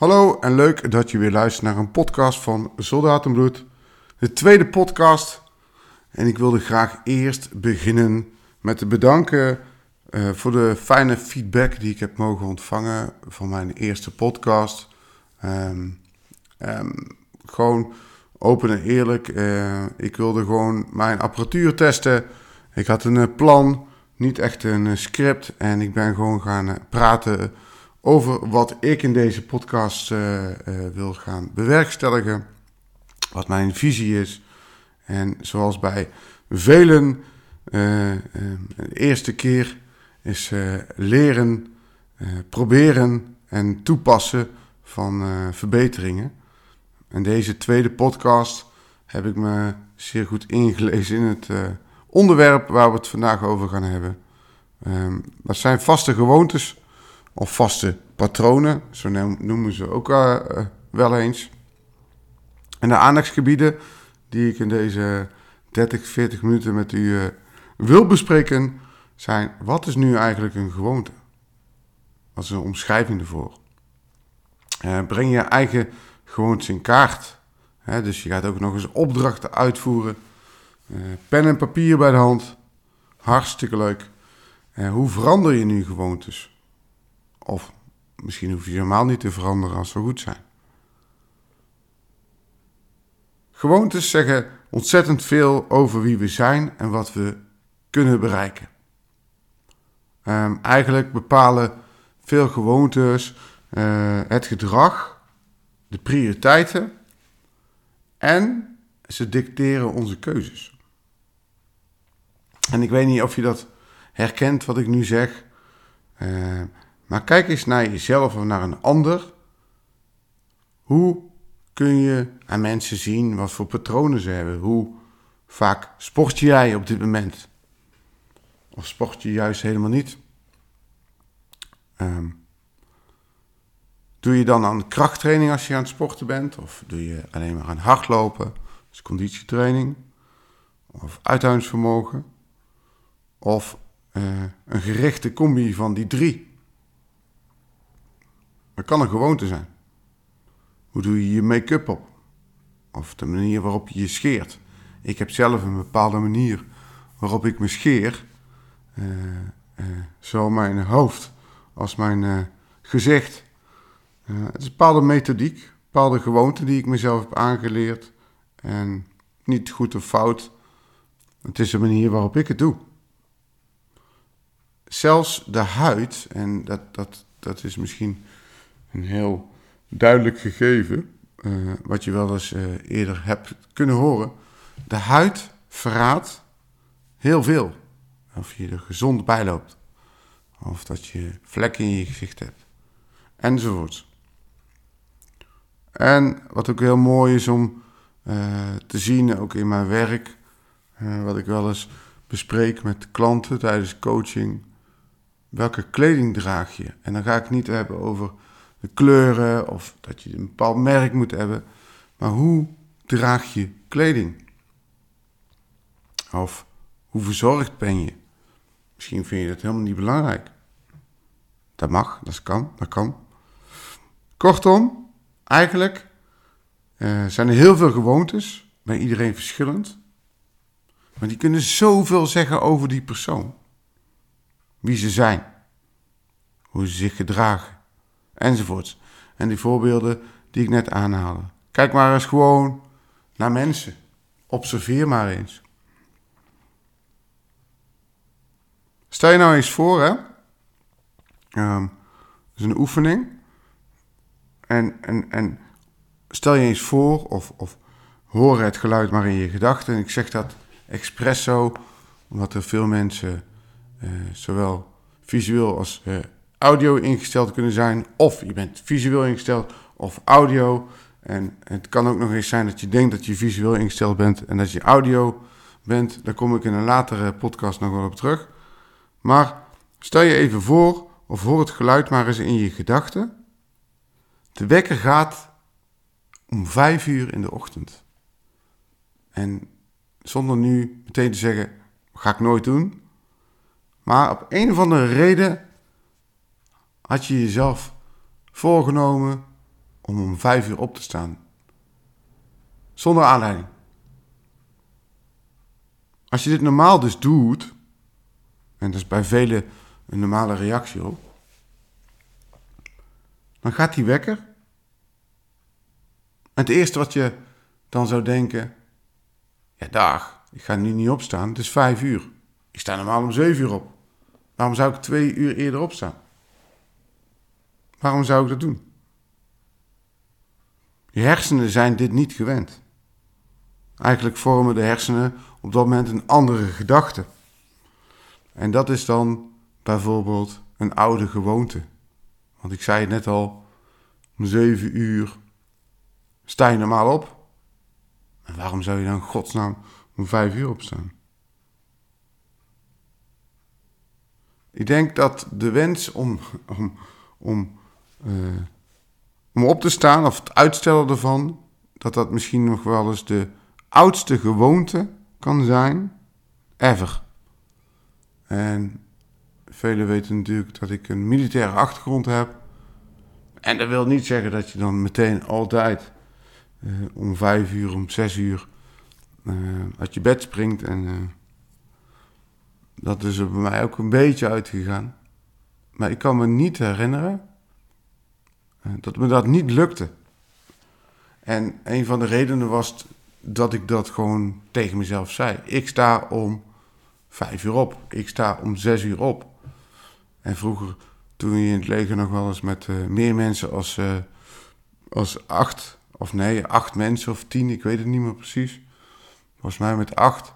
Hallo en leuk dat je weer luistert naar een podcast van Soldatenbloed. De tweede podcast. En ik wilde graag eerst beginnen met te bedanken uh, voor de fijne feedback die ik heb mogen ontvangen van mijn eerste podcast. Um, um, gewoon open en eerlijk. Uh, ik wilde gewoon mijn apparatuur testen. Ik had een uh, plan, niet echt een script. En ik ben gewoon gaan praten over wat ik in deze podcast uh, uh, wil gaan bewerkstelligen. Wat mijn visie is. En zoals bij velen, uh, de eerste keer is leren, proberen en toepassen van verbeteringen. En deze tweede podcast heb ik me zeer goed ingelezen in het onderwerp waar we het vandaag over gaan hebben. Um, dat zijn vaste gewoontes of vaste patronen, zo noemen ze ook uh, wel eens. En de aandachtsgebieden die ik in deze 30, 40 minuten met u uh, wil bespreken, zijn wat is nu eigenlijk een gewoonte? Wat is een omschrijving ervoor? Breng je eigen gewoontes in kaart. Hè, dus je gaat ook nog eens opdrachten uitvoeren. pen en papier bij de hand. Hartstikke leuk. hoe verander je nu gewoontes? Of misschien hoef je helemaal niet te veranderen als ze goed zijn. Gewoontes zeggen ontzettend veel over wie we zijn en wat we kunnen bereiken. Um, eigenlijk bepalen veel gewoontes uh, het gedrag, de prioriteiten en ze dicteren onze keuzes. En ik weet niet of je dat herkent wat ik nu zeg. Uh, maar kijk eens naar jezelf of naar een ander. Hoe kun je aan mensen zien wat voor patronen ze hebben? Hoe vaak sport jij op dit moment? Of sport je juist helemaal niet? Um, doe je dan aan krachttraining als je aan het sporten bent? Of doe je alleen maar aan hardlopen? Dus conditietraining? Of uithoudingsvermogen? Of uh, een gerichte combi van die drie? Kan een gewoonte zijn. Hoe doe je je make-up op? Of de manier waarop je je scheert. Ik heb zelf een bepaalde manier waarop ik me scheer. Uh, uh, zowel mijn hoofd als mijn uh, gezicht. het is een bepaalde methodiek, een bepaalde gewoonte die ik mezelf heb aangeleerd. En niet goed of fout. Het is de manier waarop ik het doe. Zelfs de huid, en dat, dat, dat is misschien een heel duidelijk gegeven, uh, wat je wel eens uh, eerder hebt kunnen horen. De huid verraadt heel veel. Of je er gezond bij loopt. Of dat je vlekken in je gezicht hebt. Enzovoort. En wat ook heel mooi is om uh, te zien, ook in mijn werk, wat ik wel eens bespreek met klanten tijdens coaching. Welke kleding draag je? En dan ga ik niet hebben over de kleuren of dat je een bepaald merk moet hebben. Maar hoe draag je kleding? Of hoe verzorgd ben je? Misschien vind je dat helemaal niet belangrijk. Dat mag, dat kan, dat kan. Kortom, eigenlijk uh, zijn er heel veel gewoontes, bij iedereen verschillend. Maar die kunnen zoveel zeggen over die persoon. Wie ze zijn, hoe ze zich gedragen enzovoorts. En die voorbeelden die ik net aanhaalde. Kijk maar eens gewoon naar mensen. Observeer maar eens. Stel je nou eens voor, hè. Um, dat is een oefening. En, en, en stel je eens voor, of, of hoor het geluid maar in je gedachten. En ik zeg dat expres zo, omdat er veel mensen, uh, zowel visueel als uh, audio ingesteld kunnen zijn, of je bent visueel ingesteld of audio. En het kan ook nog eens zijn dat je denkt dat je visueel ingesteld bent en dat je audio bent. Daar kom ik in een latere podcast nog wel op terug. Maar stel je even voor, of hoor het geluid maar eens in je gedachten. De wekker gaat om vijf uur in de ochtend. En zonder nu meteen te zeggen, ga ik nooit doen. Maar op een of andere reden had je jezelf voorgenomen om om vijf uur op te staan. Zonder aanleiding. Als je dit normaal dus doet, en dat is bij velen een normale reactie op, dan gaat die wekker. En het eerste wat je dan zou denken, ja dag, ik ga nu niet opstaan, het is vijf uur. Ik sta normaal om zeven uur op. Waarom zou ik twee uur eerder opstaan? Waarom zou ik dat doen? Je hersenen zijn dit niet gewend. Eigenlijk vormen de hersenen op dat moment een andere gedachte. En dat is dan bijvoorbeeld een oude gewoonte. Want ik zei het net al, om zeven uur sta je normaal op. En waarom zou je dan godsnaam om vijf uur opstaan? Ik denk dat de wens om, om, om, uh, om op te staan, of het uitstellen ervan, dat dat misschien nog wel eens de oudste gewoonte kan zijn ever. En velen weten natuurlijk dat ik een militaire achtergrond heb. En dat wil niet zeggen dat je dan meteen altijd uh, om vijf uur, om zes uur uh, uit je bed springt. En dat is er bij mij ook een beetje uitgegaan. Maar ik kan me niet herinneren dat me dat niet lukte. En een van de redenen was dat ik dat gewoon tegen mezelf zei. Ik sta om vijf uur op. Ik sta om zes uur op. En vroeger, toen je in het leger nog wel eens met uh, meer mensen als, uh, als acht, of nee, acht mensen of tien, ik weet het niet meer precies. Volgens mij met acht.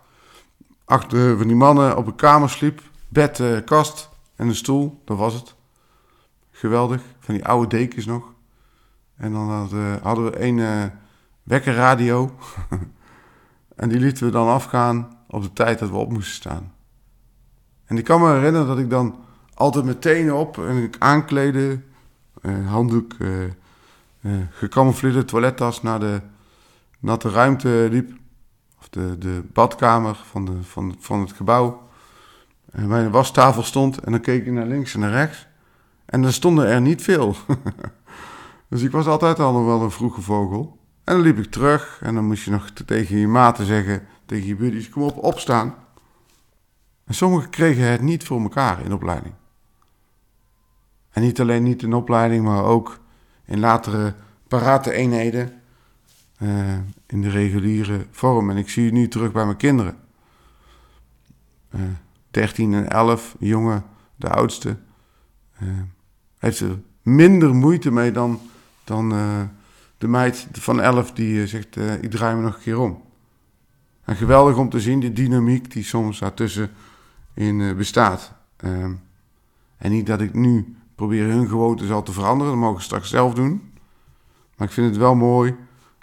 Acht uh, van die mannen op een kamer sliep. Bed, kast en een stoel, dat was het. Geweldig, van die oude dekens nog. En dan hadden, hadden we een wekkerradio. en die lieten we dan afgaan op de tijd dat we op moesten staan. En ik kan me herinneren dat ik dan altijd meteen op en ik aankleden, uh, handdoek, uh, uh, gecamoufleerde toilettas naar de natte ruimte liep. Of de, de badkamer van, de, van, van het gebouw. En de wastafel stond en dan keek ik naar links en naar rechts. En er stonden er niet veel. dus ik was altijd al wel een vroege vogel. En dan liep ik terug en dan moest je nog tegen je maten zeggen, tegen je buddies, kom op, opstaan. En sommigen kregen het niet voor elkaar in opleiding. En niet alleen niet in opleiding, maar ook in latere parate eenheden uh, in de reguliere vorm. En ik zie het nu terug bij mijn kinderen. Uh, eh, 13 en 11, jongen, de oudste, uh, heeft er minder moeite mee dan, dan de meid van 11 die zegt, ik draai me nog een keer om. En geweldig om te zien, die dynamiek die soms daartussen in bestaat. Ehm, en niet dat ik nu probeer hun gewoontes al te veranderen. Dat mogen ze straks zelf doen. Maar ik vind het wel mooi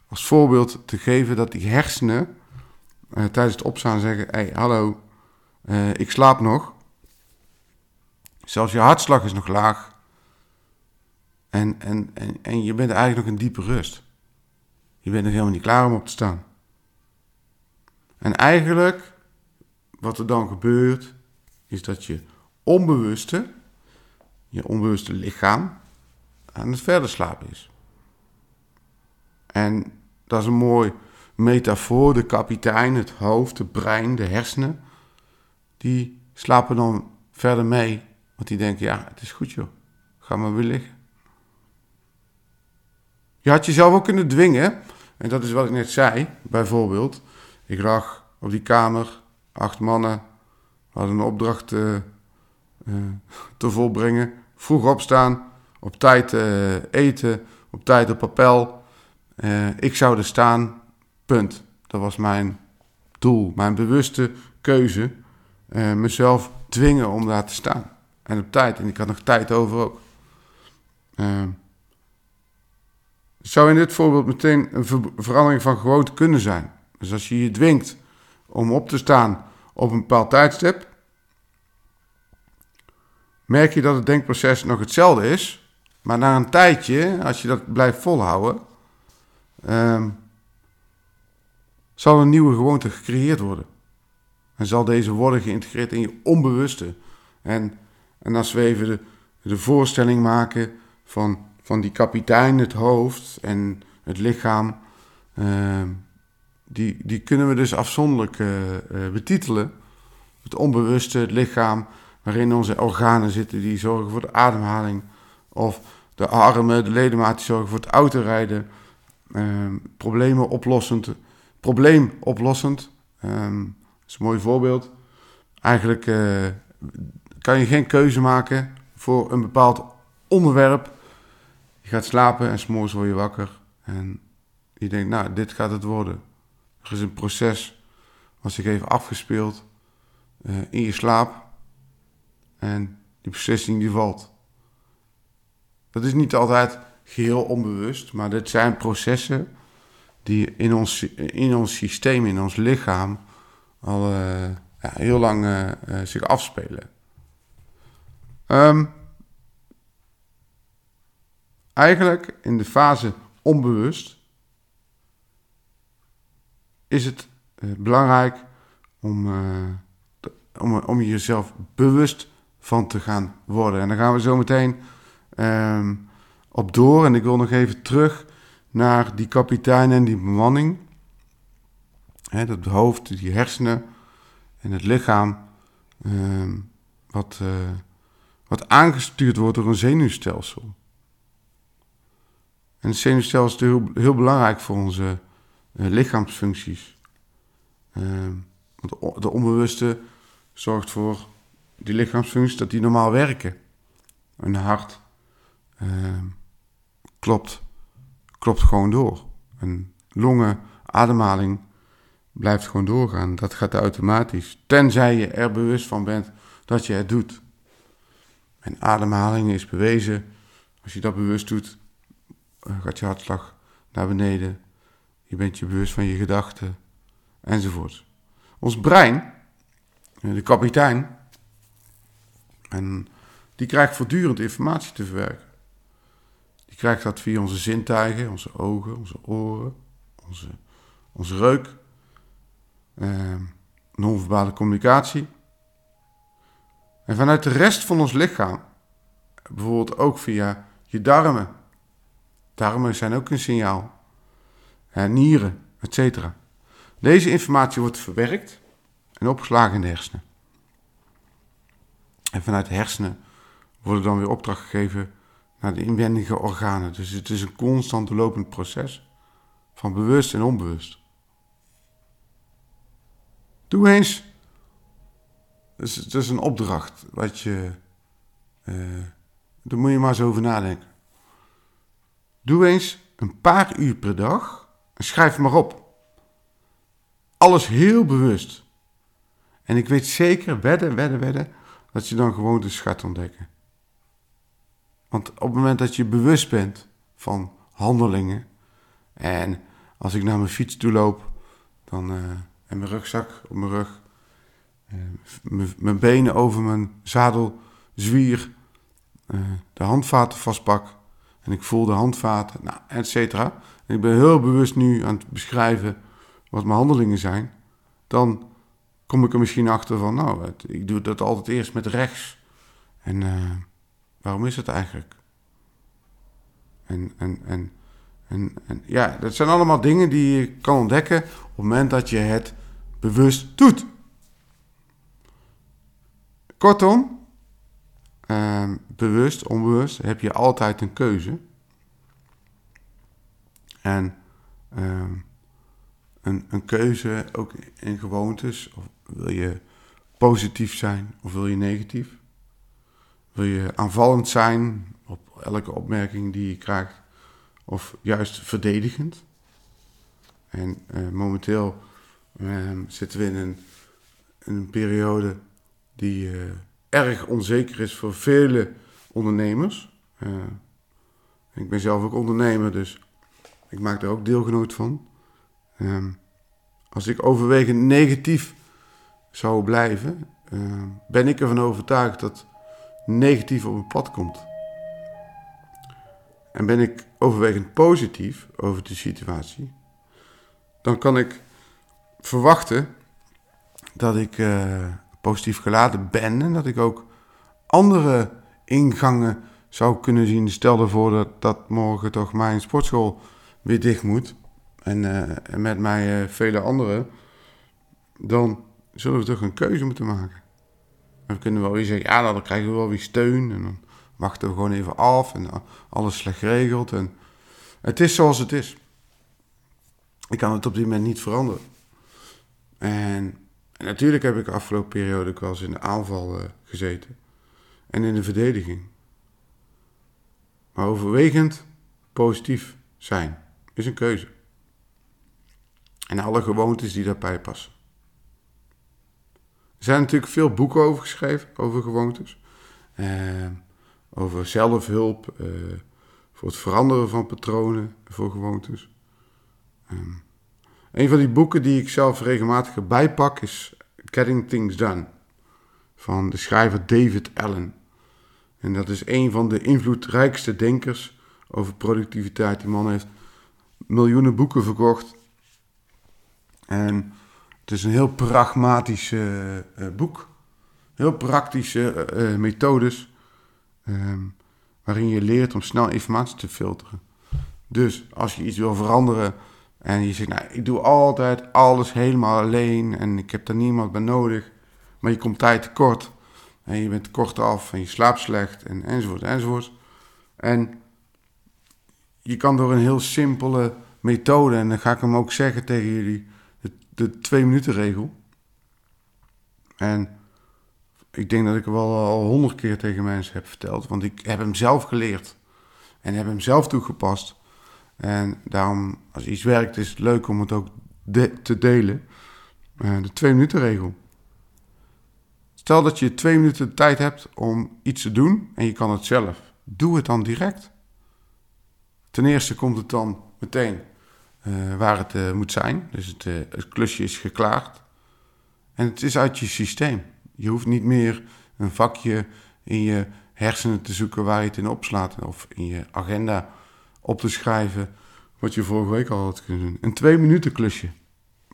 als voorbeeld te geven dat die hersenen tijdens het opstaan zeggen: hey, hallo, ik slaap nog. Zelfs je hartslag is nog laag. En, en, en, en je bent eigenlijk nog in diepe rust. Je bent nog helemaal niet klaar om op te staan. En eigenlijk, wat er dan gebeurt, is dat je onbewuste je onbewuste lichaam aan het verder slapen is. En dat is een mooi metafoor. De kapitein, het hoofd, de brein, de hersenen, die slapen dan verder mee. Want die denken, ja, het is goed joh, ga maar weer liggen. Je had jezelf ook kunnen dwingen. En dat is wat ik net zei, bijvoorbeeld. Ik lag op die kamer, acht mannen hadden een opdracht uh, uh, te volbrengen vroeg opstaan, op tijd uh, eten, op tijd op appel. Ik zou er staan, punt. Dat was mijn doel, mijn bewuste keuze. Mezelf dwingen om daar te staan. En op tijd, en ik had nog tijd over ook. Zou in dit voorbeeld meteen een ver verandering van gewoonte kunnen zijn. Dus als je je dwingt om op te staan op een bepaald tijdstip, merk je dat het denkproces nog hetzelfde is. Maar na een tijdje, als je dat blijft volhouden, um, zal een nieuwe gewoonte gecreëerd worden. En zal deze worden geïntegreerd in je onbewuste. En, en als we even de, de voorstelling maken van, van die kapitein, het hoofd en het lichaam, ehm, die, die kunnen we dus afzonderlijk eh, eh, betitelen. Het onbewuste, het lichaam, waarin onze organen zitten die zorgen voor de ademhaling. Of de armen, de ledematen die zorgen voor het autorijden. Ehm, problemen oplossend. Probleemoplossend. Um, dat is een mooi voorbeeld. Eigenlijk uh, kan je geen keuze maken voor een bepaald onderwerp. Gaat slapen en s'morgens word je wakker. En je denkt, nou, dit gaat het worden. Er is een proces wat zich heeft afgespeeld uh, in je slaap. En die beslissing die valt. Dat is niet altijd geheel onbewust, maar dit zijn processen die in ons, in ons systeem, in ons lichaam, al uh, ja, heel lang uh, zich afspelen. Um, eigenlijk in de fase onbewust is het uh, belangrijk om, om, om jezelf bewust van te gaan worden. En dan gaan we zo meteen um, op door. En ik wil nog even terug naar die kapitein en die bemanning. He, dat hoofd, die hersenen en het lichaam. Um, wat, uh, wat aangestuurd wordt door een zenuwstelsel. En het zenuwstelsel is heel, belangrijk voor onze uh, lichaamsfuncties. Um, want de onbewuste zorgt voor die lichaamsfuncties dat die normaal werken. Een hart uh, klopt, klopt gewoon door. Een longen, ademhaling blijft gewoon doorgaan. Dat gaat automatisch. Tenzij je er bewust van bent dat je het doet. En ademhaling is bewezen. Als je dat bewust doet, eh, gaat je hartslag naar beneden. Je bent je bewust van je gedachten enzovoort. Ons brein, eh, de kapitein, en die krijgt voortdurend informatie te verwerken. Die krijgt dat via onze zintuigen, onze ogen, onze oren, onze, onze reuk, eh, non-verbale communicatie. En vanuit de rest van ons lichaam, bijvoorbeeld ook via je darmen. Darmen zijn ook een signaal. En nieren, etc. Deze informatie wordt verwerkt en opgeslagen in de hersenen. En vanuit de hersenen worden dan weer opdracht gegeven naar de inwendige organen. Dus het is een constant lopend proces van bewust en onbewust. Doe eens. Dus het is een opdracht wat je. Uh, daar moet je maar eens over nadenken. Doe eens een paar uur per dag en schrijf maar op. Alles heel bewust. En ik weet zeker, wedden, wedden, wedden, dat je dan gewoon de schat ontdekken. Want op het moment dat je bewust bent van handelingen. En als ik naar mijn fiets toe loop. Dan, uh, en mijn rugzak op mijn rug. Uh, mijn benen over mijn zadel zwier. Uh, de handvaten vastpak. En ik voel de handvaten, nou, et cetera. En ik ben heel bewust nu aan het beschrijven wat mijn handelingen zijn. Dan kom ik er misschien achter van, nou, ik doe dat altijd eerst met rechts. En uh, waarom is dat eigenlijk? En, en, en, en, en, ja, dat zijn allemaal dingen die je kan ontdekken op het moment dat je het bewust doet. Kortom, uh, bewust, onbewust, heb je altijd een keuze. En uh, een, een keuze ook in gewoontes, of wil je positief zijn of wil je negatief? Wil je aanvallend zijn op elke opmerking die je krijgt of juist verdedigend? En uh, momenteel uh, zitten we in een, een periode die uh, erg onzeker is voor vele ondernemers. ik ben zelf ook ondernemer, dus ik maak daar ook deelgenoot van. Um, als ik overwegend negatief zou blijven, uh, ben ik ervan overtuigd dat negatief op mijn pad komt. En ben ik overwegend positief over de situatie, dan kan ik verwachten dat ik uh, positief geladen ben en dat ik ook andere ingangen zou kunnen zien, stel ervoor dat, dat morgen toch mijn sportschool weer dicht moet. En, en met mij uh, vele anderen. Dan zullen we toch een keuze moeten maken. Kunnen we wel weer zeggen, ja, nou, dan krijgen we wel weer steun. En dan wachten we gewoon even af en alles slecht geregeld. En het is zoals het is. Ik kan het op dit moment niet veranderen. En, en natuurlijk heb ik de afgelopen periode ook wel eens in de aanval uh, gezeten. En in de verdediging. Maar overwegend positief zijn is een keuze. En alle gewoontes die daarbij passen. Er zijn natuurlijk veel boeken over geschreven, over gewoontes. Uh, over zelfhulp, uh, voor het veranderen van patronen, voor gewoontes. Um, een van die boeken die ik zelf regelmatig bijpak is Getting Things Done van de schrijver David Allen. En dat is een van de invloedrijkste denkers over productiviteit. Die man heeft miljoenen boeken verkocht. En het is een heel pragmatisch uh, boek. Heel praktische uh, methodes. Um, waarin je leert om snel informatie te filteren. Dus als je iets wil veranderen en je zegt, nou, ik doe altijd alles helemaal alleen en ik heb daar niemand bij nodig. Maar je komt tijd tekort en je bent kort af en je slaapt slecht en enzovoort enzovoort. En je kan door een heel simpele methode, en dan ga ik hem ook zeggen tegen jullie, de, de twee minuten regel. En ik denk dat ik hem wel al honderd keer tegen mensen heb verteld, want ik heb hem zelf geleerd en heb hem zelf toegepast. En daarom, als iets werkt, is het leuk om het ook te delen. Uh, de twee minuten regel. Stel dat je twee minuten tijd hebt om iets te doen en je kan het zelf. Doe het dan direct. Ten eerste komt het dan meteen uh, waar het uh, moet zijn. Dus het, het, klusje is geklaard. En het is uit je systeem. Je hoeft niet meer een vakje in je hersenen te zoeken waar je het in opslaat. Of in je agenda op te schrijven wat je vorige week al had kunnen doen. Een twee minuten klusje.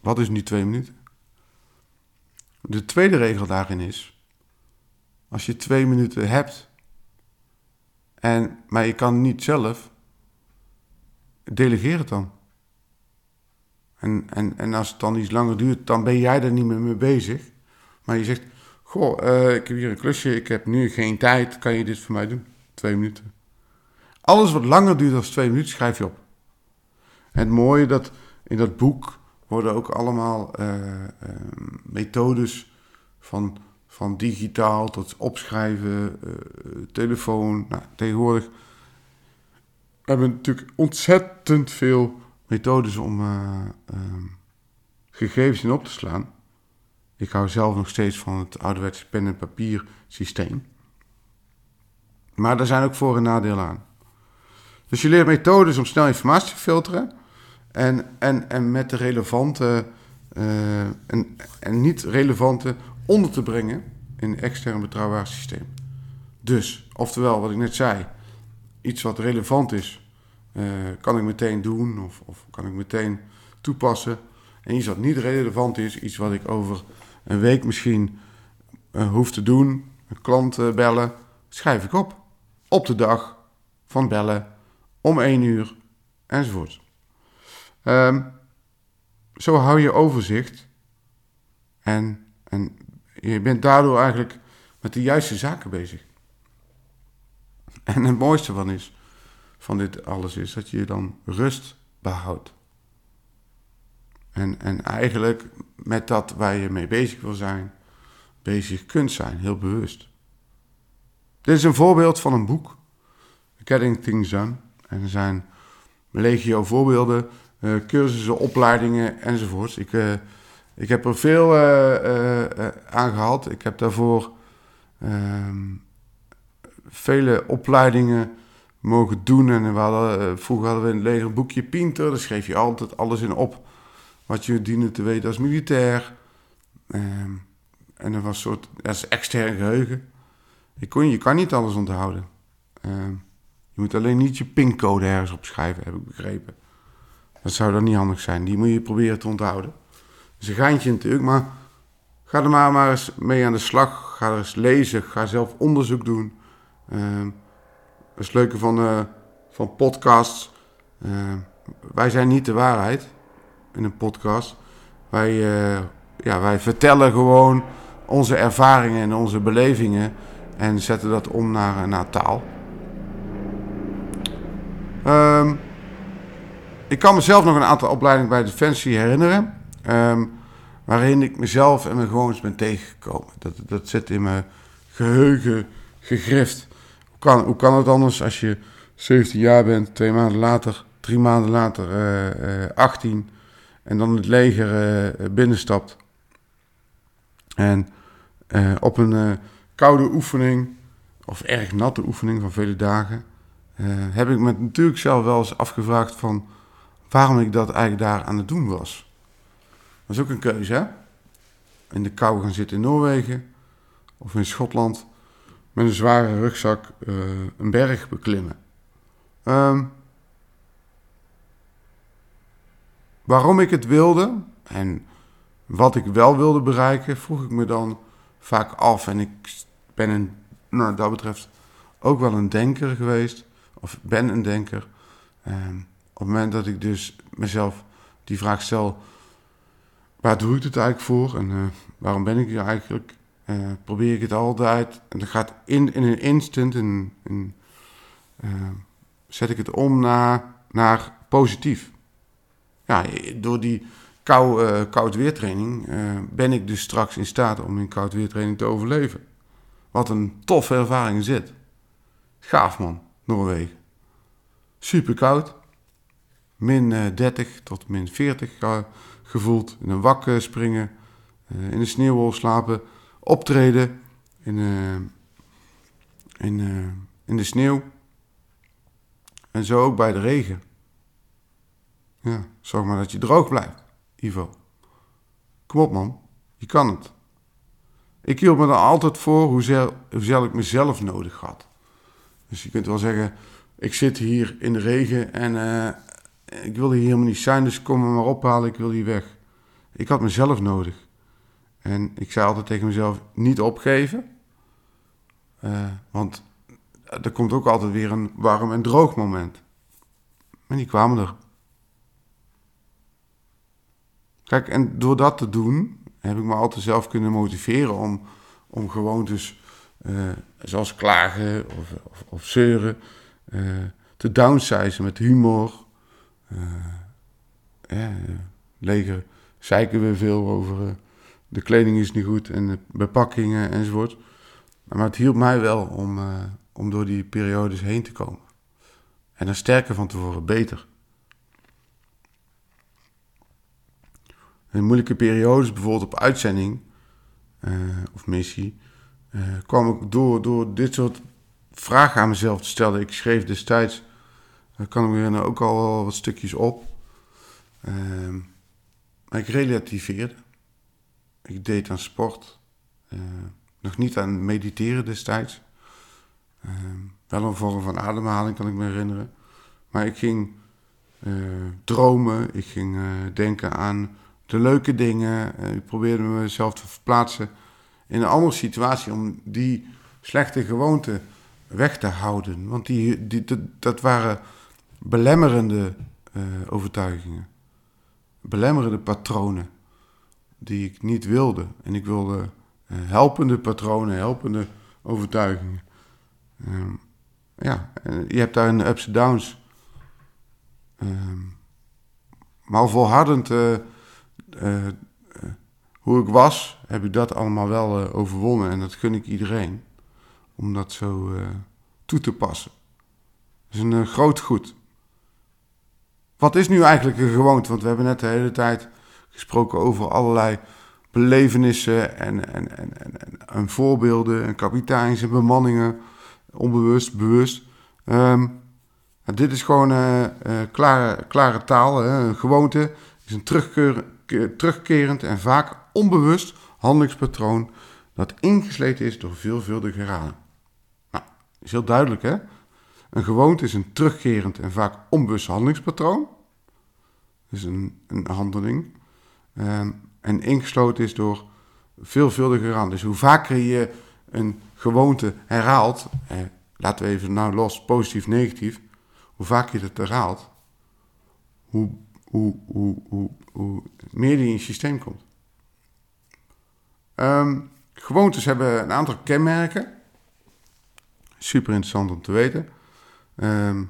Wat is nu twee minuten? De tweede regel daarin is, als je twee minuten hebt, en, maar je kan niet zelf, delegeer het dan. En, en, en als het dan iets langer duurt, dan ben jij er niet meer mee bezig. Maar je zegt, goh, uh, ik heb hier een klusje, ik heb nu geen tijd, kan je dit voor mij doen? Twee minuten. Alles wat langer duurt dan twee minuten, schrijf je op. Het mooie dat in dat boek worden ook allemaal uh, uh, methodes van, van digitaal tot opschrijven, uh, telefoon. Nou, tegenwoordig hebben natuurlijk ontzettend veel methodes om ehm, gegevens in op te slaan. Ik hou zelf nog steeds van het ouderwetse pen- en papier systeem. Maar er zijn ook voor- en nadelen aan. Dus je leert methodes om snel informatie te filteren. En, en, en met de relevante uh, en, en niet relevante onder te brengen in een extern betrouwbaar systeem. Dus, oftewel, wat ik net zei, iets wat relevant is, uh, kan ik meteen doen of, of kan ik meteen toepassen. En iets wat niet relevant is, iets wat ik over een week misschien uh, hoef te doen, een klant bellen, schrijf ik op. Op de dag van bellen, om één uur, enzovoort. Um, zo hou je overzicht. En, en je bent daardoor eigenlijk met de juiste zaken bezig. En het mooiste van, is, van dit alles is dat je dan rust behoudt. En, en eigenlijk met dat waar je mee bezig wil zijn, bezig kunt zijn, heel bewust. Dit is een voorbeeld van een boek, Getting Things Done. En er zijn legio voorbeelden cursussen, opleidingen enzovoorts. Ik, uh, ik heb er veel uh, aan gehad. Ik heb daarvoor ehm, vele opleidingen mogen doen. En we hadden, vroeger hadden we in het leger een boekje Pinter. Daar schreef je altijd alles in op wat je diende te weten als militair. Ehm, en dat was een soort dat is extern geheugen. Je, kon, je kan niet alles onthouden. Ehm, je moet alleen niet je pincode ergens opschrijven, heb ik begrepen. Dat zou dan niet handig zijn. Die moet je proberen te onthouden. Dus een geintje natuurlijk, maar ga er maar, eens mee aan de slag. Ga er eens lezen. Ga zelf onderzoek doen. Uh, dat is leuke van, uh, van podcasts. wij zijn niet de waarheid in een podcast. Wij, ja, wij vertellen gewoon onze ervaringen en onze belevingen en zetten dat om naar, naar taal. Ehm, ik kan mezelf nog een aantal opleidingen bij Defensie herinneren. Ehm, waarin ik mezelf en mijn gewoontes ben tegengekomen. Dat, dat zit in mijn geheugen gegrift. Hoe kan, hoe kan het anders als je 17 jaar bent, twee maanden later, drie maanden later uh, uh, 18 en dan het leger uh, binnenstapt. En op een koude oefening, of erg natte oefening van vele dagen, heb ik me natuurlijk zelf wel eens afgevraagd van waarom ik dat eigenlijk daar aan het doen was. Dat is ook een keuze, hè? In de kou gaan zitten in Noorwegen of in Schotland met een zware rugzak uh, een berg beklimmen. Um, waarom ik het wilde en wat ik wel wilde bereiken, vroeg ik me dan vaak af. En ik ben een, nou, dat betreft ook wel een denker geweest, of ben een denker. Um, op het moment dat ik dus mezelf die vraag stel, waar doe ik het eigenlijk voor en uh, waarom ben ik hier eigenlijk? Uh, probeer ik het altijd, en dan gaat in, in een instant, in, uh, zet ik het om naar, naar positief. Ja, door die kou, koud weertraining ben ik dus straks in staat om in koud weertraining te overleven. Wat een toffe ervaring zit. Gaaf man, Noorwegen. Super koud min 30 eh, tot min 40 gevoeld. In een wak springen, eh, in de sneeuwwol slapen, optreden in, eh, in, in de sneeuw. En zo ook bij de regen. Ja, zorg maar dat je droog blijft, Ivo. Kom op man, je kan het. Ik hield me er altijd voor hoezeer, hoezeer ik mezelf nodig had. Dus je kunt wel zeggen, ik zit hier in de regen en, ik wil hier helemaal niet zijn, dus kom me maar ophalen, ik wil hier weg. Ik had mezelf nodig. En ik zei altijd tegen mezelf, niet opgeven. Uh, want er komt ook altijd weer een warm en droog moment. En die kwamen er. Kijk, en door dat te doen, heb ik me altijd zelf kunnen motiveren om, om gewoon dus, uh, zoals klagen of, of, zeuren, uh, te downsizen met humor, uh, leger zeiken we veel over. Eh, de kleding is niet goed en de bepakkingen enzovoort. Maar het hielp mij wel om, uh, om door die periodes heen te komen. En dan sterker van tevoren, beter. In moeilijke periodes, bijvoorbeeld op uitzending of missie, kwam ik door, door dit soort vragen aan mezelf te stellen. Ik schreef destijds daar kan ik me ook al wat stukjes op. Uh, maar ik relativeerde. Ik deed aan sport. Uh, nog niet aan mediteren destijds. Uh, wel een vorm van ademhaling kan ik me herinneren. Maar ik ging eh, dromen. Ik ging eh, denken aan de leuke dingen. ik probeerde mezelf te verplaatsen in een andere situatie om die slechte gewoonte weg te houden. Want die, die, dat waren belemmerende uh, overtuigingen. Belemmerende patronen die ik niet wilde. En ik wilde uh, helpende patronen, helpende overtuigingen. Uh, ja, je hebt daar een ups en downs. Ehm, maar volhardend eh, hoe ik was, heb ik dat allemaal wel overwonnen. En dat gun ik iedereen. Om dat zo toe te passen. Dat is een groot goed. Wat is nu eigenlijk een gewoonte? Want we hebben net de hele tijd gesproken over allerlei belevenissen en, en, en, en, en voorbeelden en kapiteins en bemanningen, onbewust, bewust. Um, dit is gewoon uh, uh, klare, klare taal. Hè. Een gewoonte is een terugkerend en vaak onbewust handelingspatroon dat ingesleten is door veelvuldige herhaling. Nou, is heel duidelijk hè. Een gewoonte is een terugkerend en vaak onbewust handelingspatroon. Dus een, een handeling. Ehm, en ingesloten is door veelvuldige randen. Dus hoe vaker je een gewoonte herhaalt, eh, laten we even nou los, positief, negatief. Hoe vaak je het herhaalt, hoe, hoe, hoe, hoe, meer die in je systeem komt. Ehm, gewoontes hebben een aantal kenmerken. Super interessant om te weten. Ehm,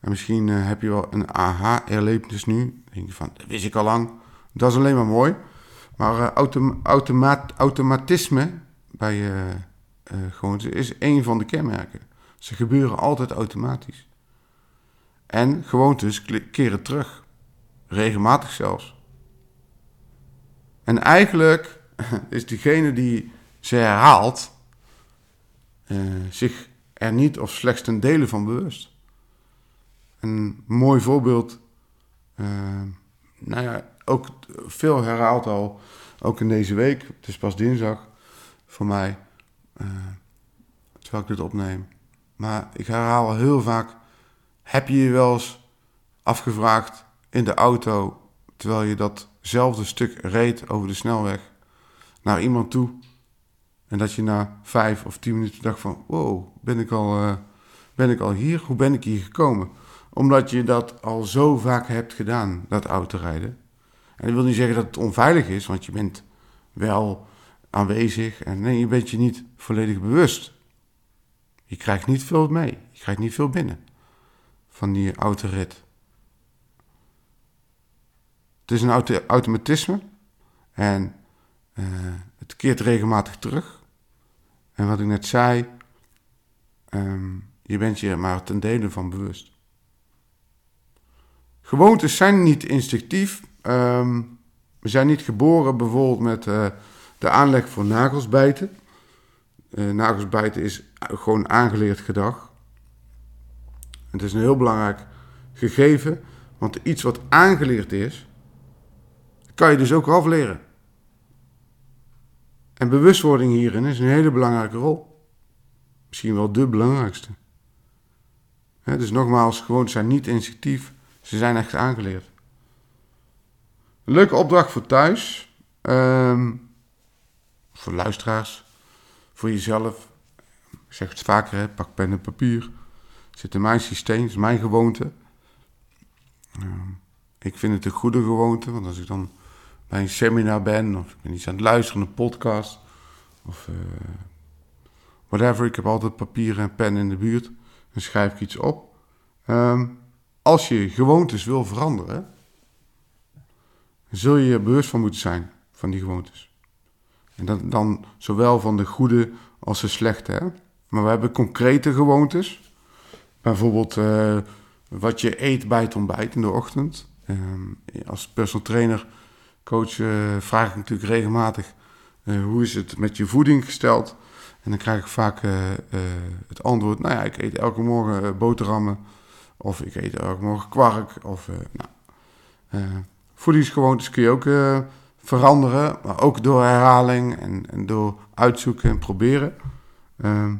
en misschien eh, heb je wel een aha-erlevenis nu. Denk je van, dat wist ik al lang. Dat is alleen maar mooi. Maar uh, automatisme bij uh, is een van de kenmerken. Ze gebeuren altijd automatisch. En gewoontes keren terug. Regelmatig zelfs. En eigenlijk is diegene die ze herhaalt zich er niet of slechts ten dele van bewust. Een mooi voorbeeld, uh, nou ja, ook veel herhaald al, ook in deze week. Het is pas dinsdag voor mij, uh, terwijl ik dit opneem. Maar ik herhaal heel vaak, heb je je wel eens afgevraagd in de auto, terwijl je datzelfde stuk reed over de snelweg, naar iemand toe en dat je na vijf of tien minuten dacht van... wow, ben ik al, uh, ben ik al hier? Hoe ben ik hier gekomen? Omdat je dat al zo vaak hebt gedaan, dat autorijden. En dat wil niet zeggen dat het onveilig is, want je bent wel aanwezig. En nee, je bent je niet volledig bewust. Je krijgt niet veel mee. Je krijgt niet veel binnen van die autorit. Het is een auto automatisme. En uh, het keert regelmatig terug. En wat ik net zei, ehm, je bent je maar ten dele van bewust. Gewoontes zijn niet instinctief. Ehm, we zijn niet geboren bijvoorbeeld met uh, de aanleg voor nagelsbijten. Uh, nagelsbijten is gewoon aangeleerd gedrag. Het is een heel belangrijk gegeven, want iets wat aangeleerd is, kan je dus ook afleren. En bewustwording hierin is een hele belangrijke rol. Misschien wel de belangrijkste. dus nogmaals, gewoontes zijn niet instinctief. Ze zijn echt aangeleerd. Leuke opdracht voor thuis. Ehm, voor luisteraars. Voor jezelf. Ik zeg het vaker, pak pen en papier. Het zit in mijn systeem, het is mijn gewoonte. Ehm, ik vind het een goede gewoonte, want als ik dan bij een seminar ben, of ik ben iets aan het luisteren, een podcast, of uh, whatever. Ik heb altijd papier en pen in de buurt. Dan schrijf ik iets op. Um, als je gewoontes wil veranderen, zul je er bewust van moeten zijn, van die gewoontes. En dan, dan zowel van de goede als de slechte. Hè? Maar we hebben concrete gewoontes. Bijvoorbeeld uh, wat je eet bij het ontbijt in de ochtend. Um, als personal trainer coach uh, vraag ik natuurlijk regelmatig uh, hoe is het met je voeding gesteld. En dan krijg ik vaak uh, het antwoord, nou ja, ik eet elke morgen boterhammen. Of ik eet elke morgen kwark. Of, nou, voedingsgewoontes kun je ook veranderen. Maar ook door herhaling en, en door uitzoeken en proberen. Ehm,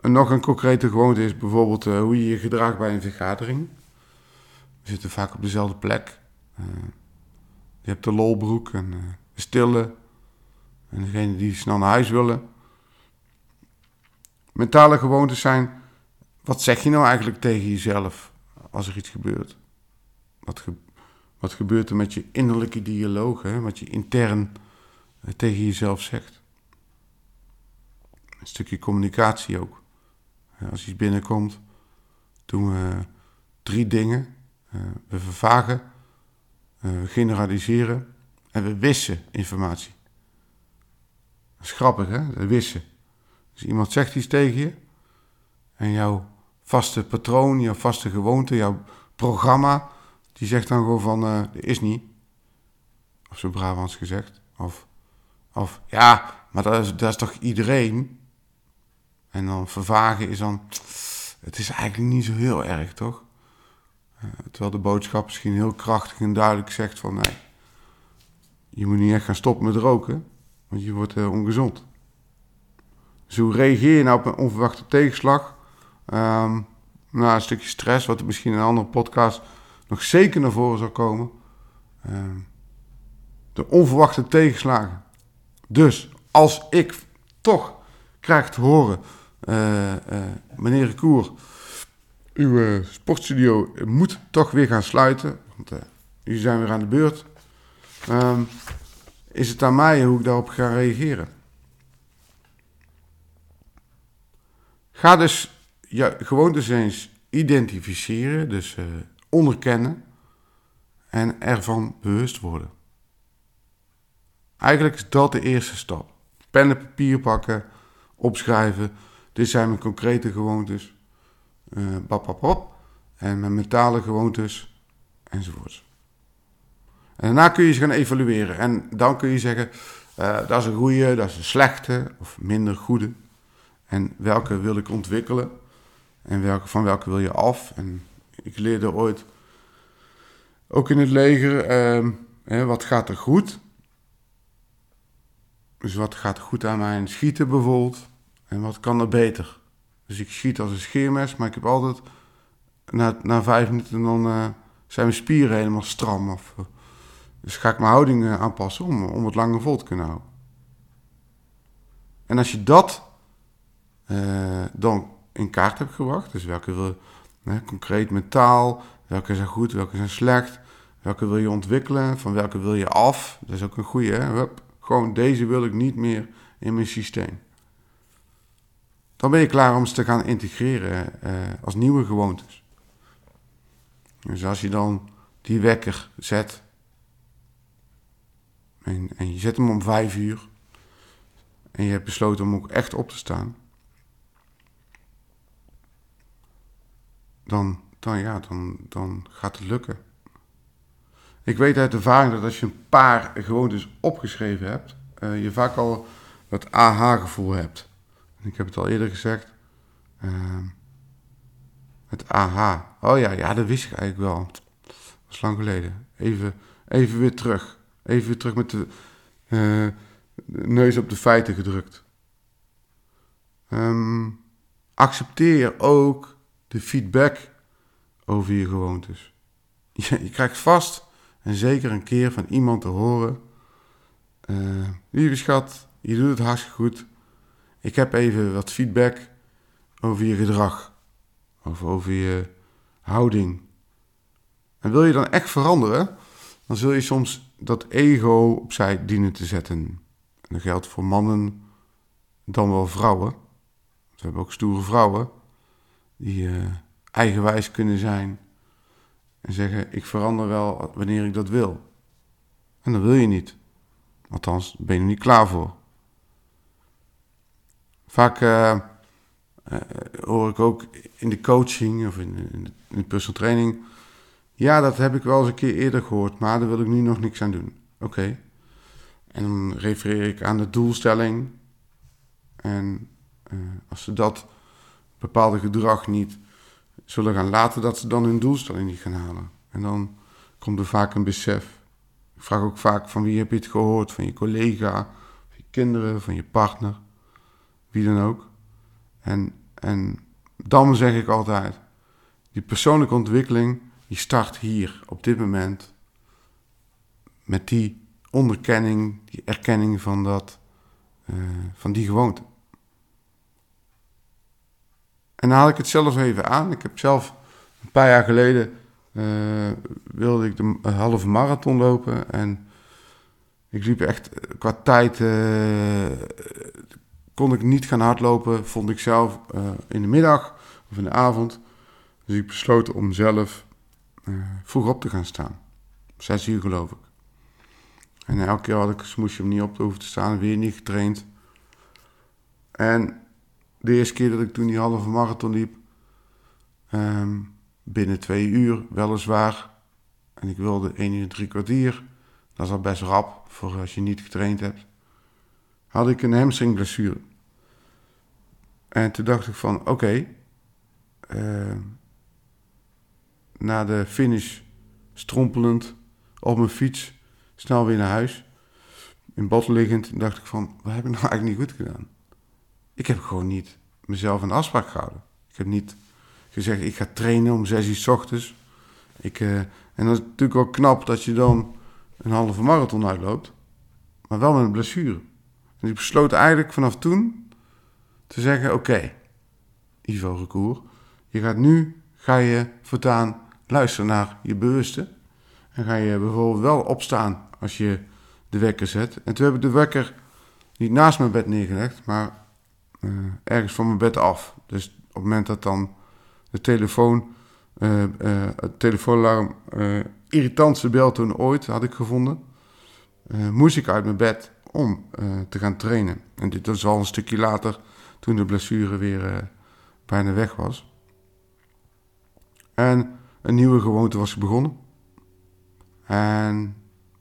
nog een concrete gewoonte is bijvoorbeeld hoe je je gedraagt bij een vergadering. We zitten vaak op dezelfde plek. Je hebt de lolbroek en uh, de stille. En degene die snel naar huis willen. Mentale gewoontes zijn. Wat zeg je nou eigenlijk tegen jezelf als er iets gebeurt? Wat, wat gebeurt er met je innerlijke dialoog? Hè? Wat je intern uh, tegen jezelf zegt. Een stukje communicatie ook. als iets binnenkomt, doen we drie dingen. We vervagen eh, generaliseren en we wissen informatie. Dat is grappig, hè? We wissen. Dus iemand zegt iets tegen je en jouw vaste patroon, jouw vaste gewoonte, jouw programma, die zegt dan gewoon van, uh, is niet. Of zo Brabants gezegd. Of, of ja, maar dat is, dat is toch iedereen? En dan vervagen is dan, het is eigenlijk niet zo heel erg, toch? Uh, terwijl de boodschap misschien heel krachtig en duidelijk zegt van nee, je moet niet echt gaan stoppen met roken, want je wordt uh, ongezond. Dus hoe reageer je nou op een onverwachte tegenslag? Um, nou, een stukje stress, wat er misschien in een andere podcast nog zeker naar voren zal komen. Um, de onverwachte tegenslagen. Dus als ik toch krijg te horen uh, meneer Koer, uw sportstudio moet toch weer gaan sluiten. Want jullie zijn weer aan de beurt. Ehm, is het aan mij hoe ik daarop ga reageren? Ga dus ja, gewoontes eens identificeren, dus onderkennen en ervan bewust worden. Eigenlijk is dat de eerste stap. Pen en papier pakken, opschrijven. Dit zijn mijn concrete gewoontes. Uh, bap, En mijn mentale gewoontes, enzovoorts. En daarna kun je ze gaan evalueren. En dan kun je zeggen, uh, dat is een goede, dat is een slechte of minder goede. En welke wil ik ontwikkelen? En welke, van welke wil je af? En ik leerde ooit, ook in het leger, hè, wat gaat er goed? Dus wat gaat goed aan mijn schieten bijvoorbeeld? En wat kan er beter? Dus ik schiet als een scheermes, maar ik heb altijd... Na, na vijf minuten dan uh, zijn mijn spieren helemaal stram. Of, uh, dus ga ik mijn houding uh, aanpassen om, om het langer vol te kunnen houden. En als je dat dan in kaart hebt gebracht... Dus welke wil concreet mentaal... Welke zijn goed, welke zijn slecht... Welke wil je ontwikkelen, van welke wil je af? Dat is ook een goede, hè? Hup. Gewoon deze wil ik niet meer in mijn systeem. Dan ben je klaar om ze te gaan integreren eh, als nieuwe gewoontes. Dus als je dan die wekker zet en, en je zet hem om vijf uur en je hebt besloten om ook echt op te staan, dan, dan, ja, dan, dan gaat het lukken. Ik weet uit ervaring dat als je een paar gewoontes opgeschreven hebt, uh, je vaak al dat aha-gevoel hebt. Ik heb het al eerder gezegd. Uh, het aha. Oh ja, ja, dat wist ik eigenlijk wel. Dat was lang geleden. Even, even weer terug. Even weer terug met de, uh, neus op de feiten gedrukt. Um, accepteer ook de feedback over je gewoontes. Je, je krijgt vast en zeker een keer van iemand te horen. Uh, lieve schat, je doet het hartstikke goed. Ik heb even wat feedback over je gedrag. Of over je houding. En wil je dan echt veranderen, dan zul je soms dat ego opzij dienen te zetten. En dat geldt voor mannen dan wel vrouwen. We hebben ook stoere vrouwen die uh, eigenwijs kunnen zijn en zeggen: Ik verander wel wanneer ik dat wil. En dat wil je niet. Althans, ben je er niet klaar voor. Vaak uh, uh, hoor ik ook in de coaching of in, in, de, personal training. Ja, dat heb ik wel eens een keer eerder gehoord, maar daar wil ik nu nog niks aan doen. Oké. En dan refereer ik aan de doelstelling. En uh, als ze dat bepaalde gedrag niet zullen gaan laten, dat ze dan hun doelstelling niet gaan halen. En dan komt er vaak een besef. Ik vraag ook vaak van wie heb je het gehoord? Van je collega, van je kinderen, van je partner, wie dan ook. En, en dan zeg ik altijd, die persoonlijke ontwikkeling, die start hier, op dit moment, met die onderkenning, die erkenning van, dat, uh, van die gewoonte. En dan haal ik het zelf even aan. Ik heb zelf een paar jaar geleden uh, wilde ik de halve marathon lopen. En ik liep echt qua tijd. Kon ik niet gaan hardlopen, vond ik zelf uh, in de middag of in de avond. Dus ik besloot om zelf vroeg op te gaan staan. Zes uur geloof ik. En elke keer had ik een smoesje om niet op te hoeven te staan, weer niet getraind. En de eerste keer dat ik toen die halve marathon liep, um, binnen twee uur weliswaar, en ik wilde één uur drie kwartier, dat is al best rap voor als je niet getraind hebt, had ik een hamstringblessure. En toen dacht ik van, oké, ehm, na de finish strompelend op mijn fiets, snel weer naar huis. In bad liggend, dacht ik van, wat heb ik nou eigenlijk niet goed gedaan? Ik heb gewoon niet mezelf een afspraak gehouden. Ik heb niet gezegd, ik ga trainen om zes uur s ochtends. Ik, uh, en dat is natuurlijk wel knap dat je dan een halve marathon uitloopt. Maar wel met een blessure. Ik besloot eigenlijk vanaf toen te zeggen, oké, Ivo Recour. Je gaat nu, ga je voortaan luisteren naar je bewuste. En ga je bijvoorbeeld wel opstaan als je de wekker zet. En toen heb ik de wekker niet naast mijn bed neergelegd, maar uh, ergens van mijn bed af. Dus op het moment dat dan de telefoon, uh, uh, het telefoonalarm irritantste beltoon ooit had ik gevonden, moest ik uit mijn bed om te gaan trainen. En dit was al een stukje later, toen de blessure weer bijna weg was. En een nieuwe gewoonte was begonnen. En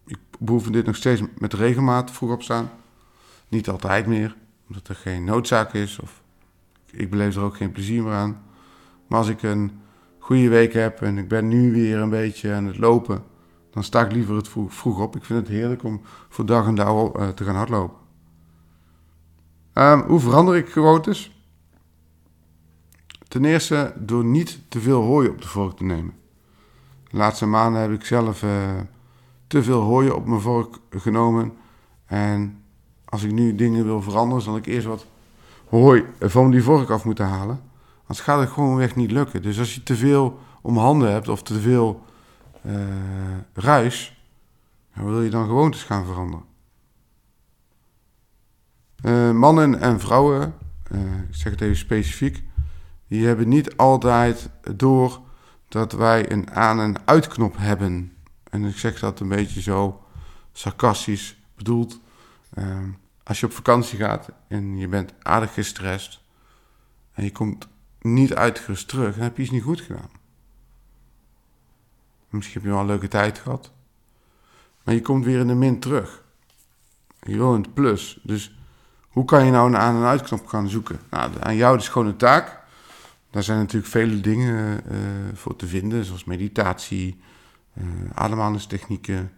ik behoefde dit nog steeds met regelmaat vroeg opstaan. Niet altijd meer, omdat er geen noodzaak is of ik beleef er ook geen plezier meer aan. Maar als ik een goede week heb en ik ben nu weer een beetje aan het lopen, dan sta ik liever het vroeg, op. Ik vind het heerlijk om voor dag en dauw uh, te gaan hardlopen. Um, hoe verander ik gewoontes? Ten eerste door niet te veel hooi op de vork te nemen. De laatste maanden heb ik zelf uh, te veel hooi op mijn vork genomen. En als ik nu dingen wil veranderen, zal ik eerst wat hooi van die vork af moeten halen. Anders gaat het gewoon weg niet lukken. Dus als je te veel om handen hebt of te veel uh, ruis, dan wil je dan gewoontes gaan veranderen. Uh, mannen en vrouwen, uh, ik zeg het even specifiek, die hebben niet altijd door dat wij een aan- en uitknop hebben. En ik zeg dat een beetje zo sarcastisch bedoeld. Als je op vakantie gaat en je bent aardig gestrest en je komt niet uitgerust terug, dan heb je iets niet goed gedaan. Misschien heb je wel een leuke tijd gehad, maar je komt weer in de min terug. Je wil in het plus. Dus hoe kan je nou een aan- en uitknop gaan zoeken? Nou, aan jou is gewoon een taak. Daar zijn natuurlijk vele dingen uh, voor te vinden, zoals meditatie, uh, ademhalingstechnieken,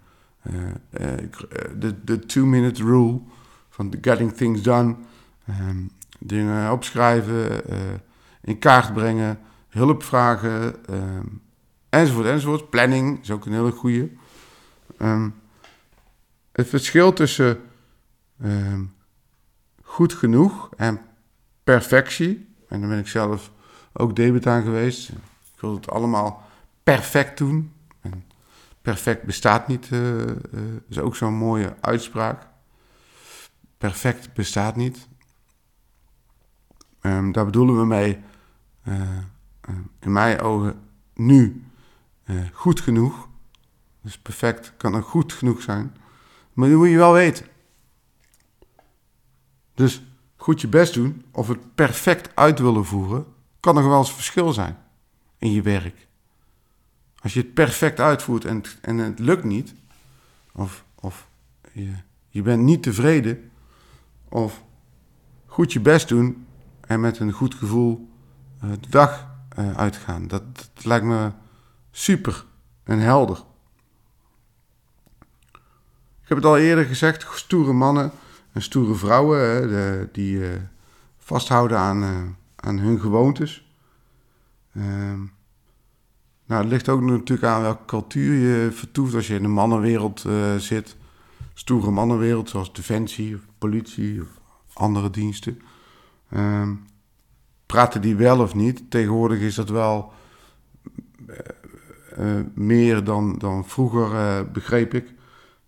uh, de, two-minute rule van getting things done, um, dingen opschrijven, in kaart brengen, hulp vragen, um, enzovoort, enzovoort. Planning is ook een hele goede. Um, het verschil tussen goed genoeg en perfectie, en dan ben ik zelf ook debet aan geweest. Ik wil het allemaal perfect doen. En perfect bestaat niet, uh, is ook zo'n mooie uitspraak. Perfect bestaat niet. Um, daar bedoelen we mee, uh, in mijn ogen, nu goed genoeg. Dus perfect kan ook goed genoeg zijn. Maar dat moet je wel weten. Dus goed je best doen of het perfect uit willen voeren, kan er wel eens verschil zijn in je werk. Als je het perfect uitvoert en en het lukt niet, of, of je, je bent niet tevreden, of goed je best doen en met een goed gevoel uh, de dag uh, uitgaan. Dat, dat, lijkt me super en helder. Ik heb het al eerder gezegd, stoere mannen en stoere vrouwen hè, die uh, vasthouden aan aan hun gewoontes. Uh, nou, het ligt ook natuurlijk aan welke cultuur je vertoeft. Als je in de mannenwereld uh, zit, stoere mannenwereld, zoals defensie politie of andere diensten. Uh, praten die wel of niet? Tegenwoordig is dat wel meer dan, dan vroeger, begreep ik.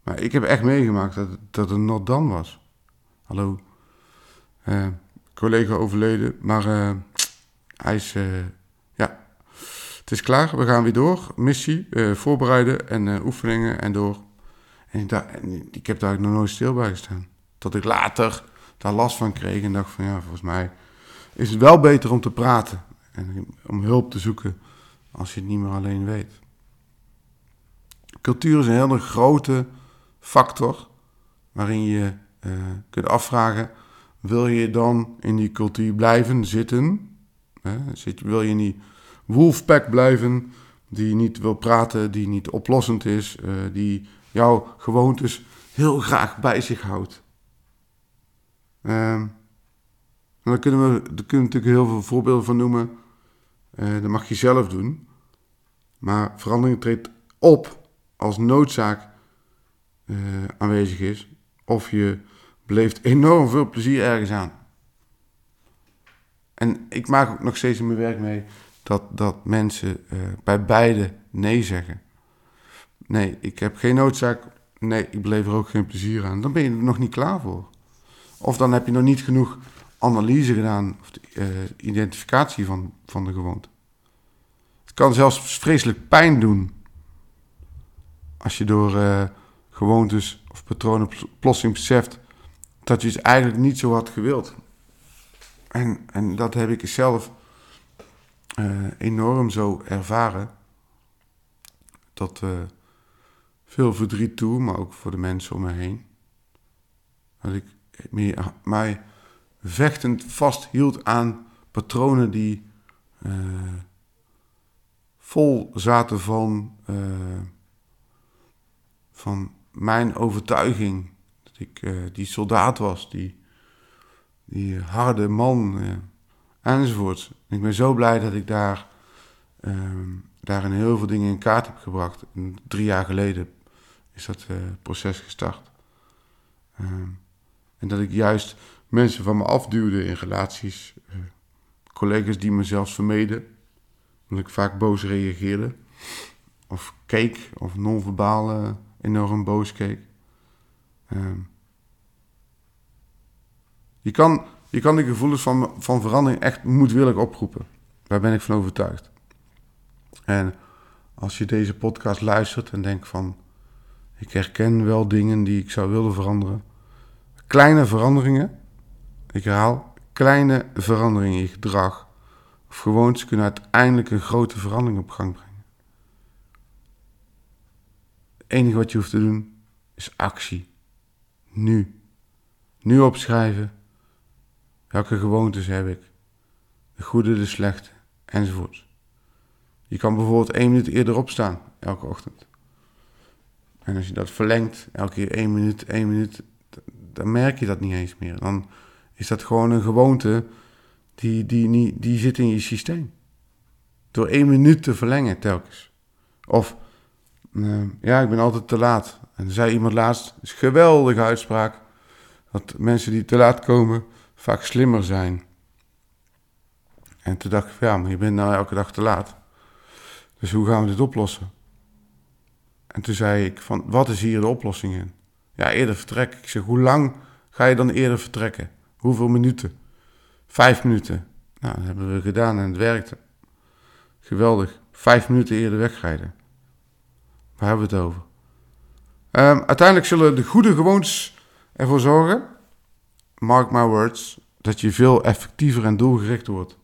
Maar ik heb echt meegemaakt dat, dat het not dan was. Hallo collega overleden. Maar hij is, ja, het is klaar. We gaan weer door. Missie, voorbereiden en oefeningen en door. En, en, ik heb daar nog nooit stil bij gestaan. Tot ik later daar last van kreeg en dacht van ja, volgens mij is het wel beter om te praten. En om hulp te zoeken als je het niet meer alleen weet. Cultuur is een hele grote factor waarin je kunt afvragen wil je dan in die cultuur blijven zitten? Hè? Wil je in die wolfpack blijven die niet wil praten, die niet oplossend is, uh, die jouw gewoontes heel graag bij zich houdt? Uh, kunnen we, daar kunnen we natuurlijk heel veel voorbeelden van noemen. Uh, dat mag je zelf doen. Maar verandering treedt op als noodzaak uh, aanwezig is. Of je beleeft enorm veel plezier ergens aan. En ik maak ook nog steeds in mijn werk mee dat, dat mensen uh, bij beide nee zeggen. Nee, ik heb geen noodzaak. Nee, ik beleef er ook geen plezier aan. Dan ben je er nog niet klaar voor. Of dan heb je nog niet genoeg analyse gedaan of de, uh, identificatie van, van de gewoonte. Kan zelfs vreselijk pijn doen als je door uh, gewoontes of patronen plotseling beseft dat je het eigenlijk niet zo had gewild. En, en dat heb ik zelf uh, enorm zo ervaren. Dat uh, veel verdriet toe, maar ook voor de mensen om me heen. Dat ik meer, mij vechtend vasthield aan patronen die vol zaten van, van mijn overtuiging. Dat ik die soldaat was, die, die harde man enzovoort. Ik ben zo blij dat ik daar, um, daarin heel veel dingen in kaart heb gebracht. Drie jaar geleden is dat proces gestart. Um, en dat ik juist mensen van me afduwde in relaties. Collega's die me zelfs vermeden. Omdat ik vaak boos reageerde. Of keek, of non-verbaal uh, enorm boos keek. Um, je kan je kan die gevoelens van, van verandering echt moedwillig oproepen. Daar ben ik van overtuigd. En als je deze podcast luistert en denkt van... ik herken wel dingen die ik zou willen veranderen. Kleine veranderingen, ik herhaal, kleine veranderingen in gedrag of gewoontes kunnen uiteindelijk een grote verandering op gang brengen. Het enige wat je hoeft te doen is actie. Nu. Nu opschrijven Welke gewoontes heb ik? De goede, de slechte, enzovoort. Je kan bijvoorbeeld één minuut eerder opstaan, elke ochtend. En als je dat verlengt, elke keer één minuut, één minuut, dan merk je dat niet eens meer. Dan is dat gewoon een gewoonte die, die, die, die zit in je systeem. Door één minuut te verlengen telkens. Of, uh, ja, ik ben altijd te laat. En zei iemand laatst, is een geweldige uitspraak, dat mensen die te laat komen, vaak slimmer zijn. En toen dacht ik, ja, maar je bent nou elke dag te laat. Dus hoe gaan we dit oplossen? En toen zei ik van, wat is hier de oplossing in? Ja, eerder vertrekken. Ik zeg, hoe lang ga je dan eerder vertrekken? Hoeveel minuten? Vijf minuten. Nou, dat hebben we gedaan en het werkte. Geweldig. Vijf minuten eerder wegrijden. Waar hebben we het over? Um, uiteindelijk zullen de goede gewoontes ervoor zorgen mark my words, dat je veel effectiever en doelgericht wordt.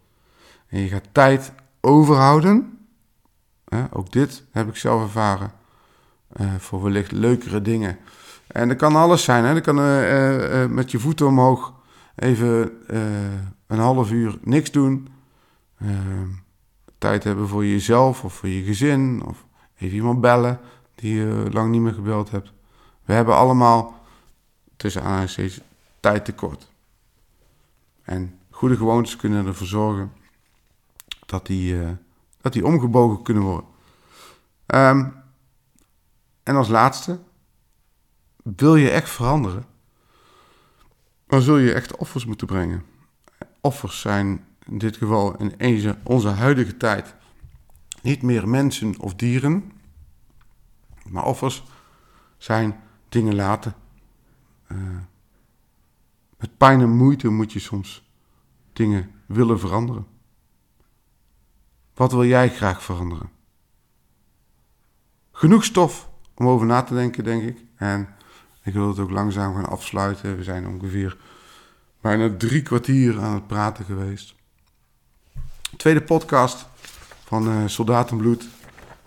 En je gaat tijd overhouden. ook dit heb ik zelf ervaren. Uh, voor wellicht leukere dingen. En dat kan alles zijn. Hè? Dat kan uh, uh, met je voeten omhoog even een half uur niks doen. tijd hebben voor jezelf of voor je gezin. Of even iemand bellen die je lang niet meer gebeld hebt. We hebben allemaal tussen aanhalingstekens tijd tekort. En goede gewoontes kunnen ervoor zorgen dat die, uh, dat die omgebogen kunnen worden. Um, en als laatste, wil je echt veranderen, dan zul je echt offers moeten brengen. Offers zijn in dit geval in onze huidige tijd niet meer mensen of dieren, maar offers zijn dingen laten. Uh, met pijn en moeite moet je soms dingen willen veranderen. Wat wil jij graag veranderen? Genoeg stof om over na te denken, denk ik. En ik wil het ook langzaam gaan afsluiten. We zijn ongeveer bijna drie kwartier aan het praten geweest. Tweede podcast van uh, Soldatenbloed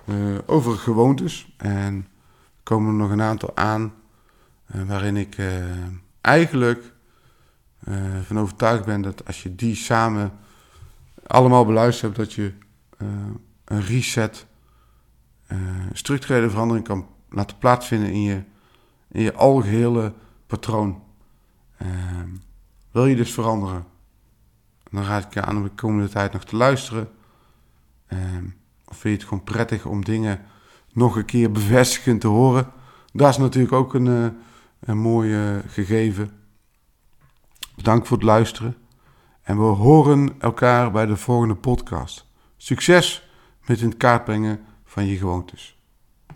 uh, over gewoontes. En er komen er nog een aantal aan uh, waarin ik eigenlijk van overtuigd ben dat als je die samen allemaal beluisterd hebt, dat je een reset, structurele verandering kan laten plaatsvinden in je, in je algehele patroon. Ehm, wil je dus veranderen? Dan raad ik je aan om de komende tijd nog te luisteren. Ehm, of vind je het gewoon prettig om dingen nog een keer bevestigend te horen? Dat is natuurlijk ook een, een mooi gegeven. Bedankt voor het luisteren. En we horen elkaar bij de volgende podcast. Succes met het in kaart brengen van je gewoontes.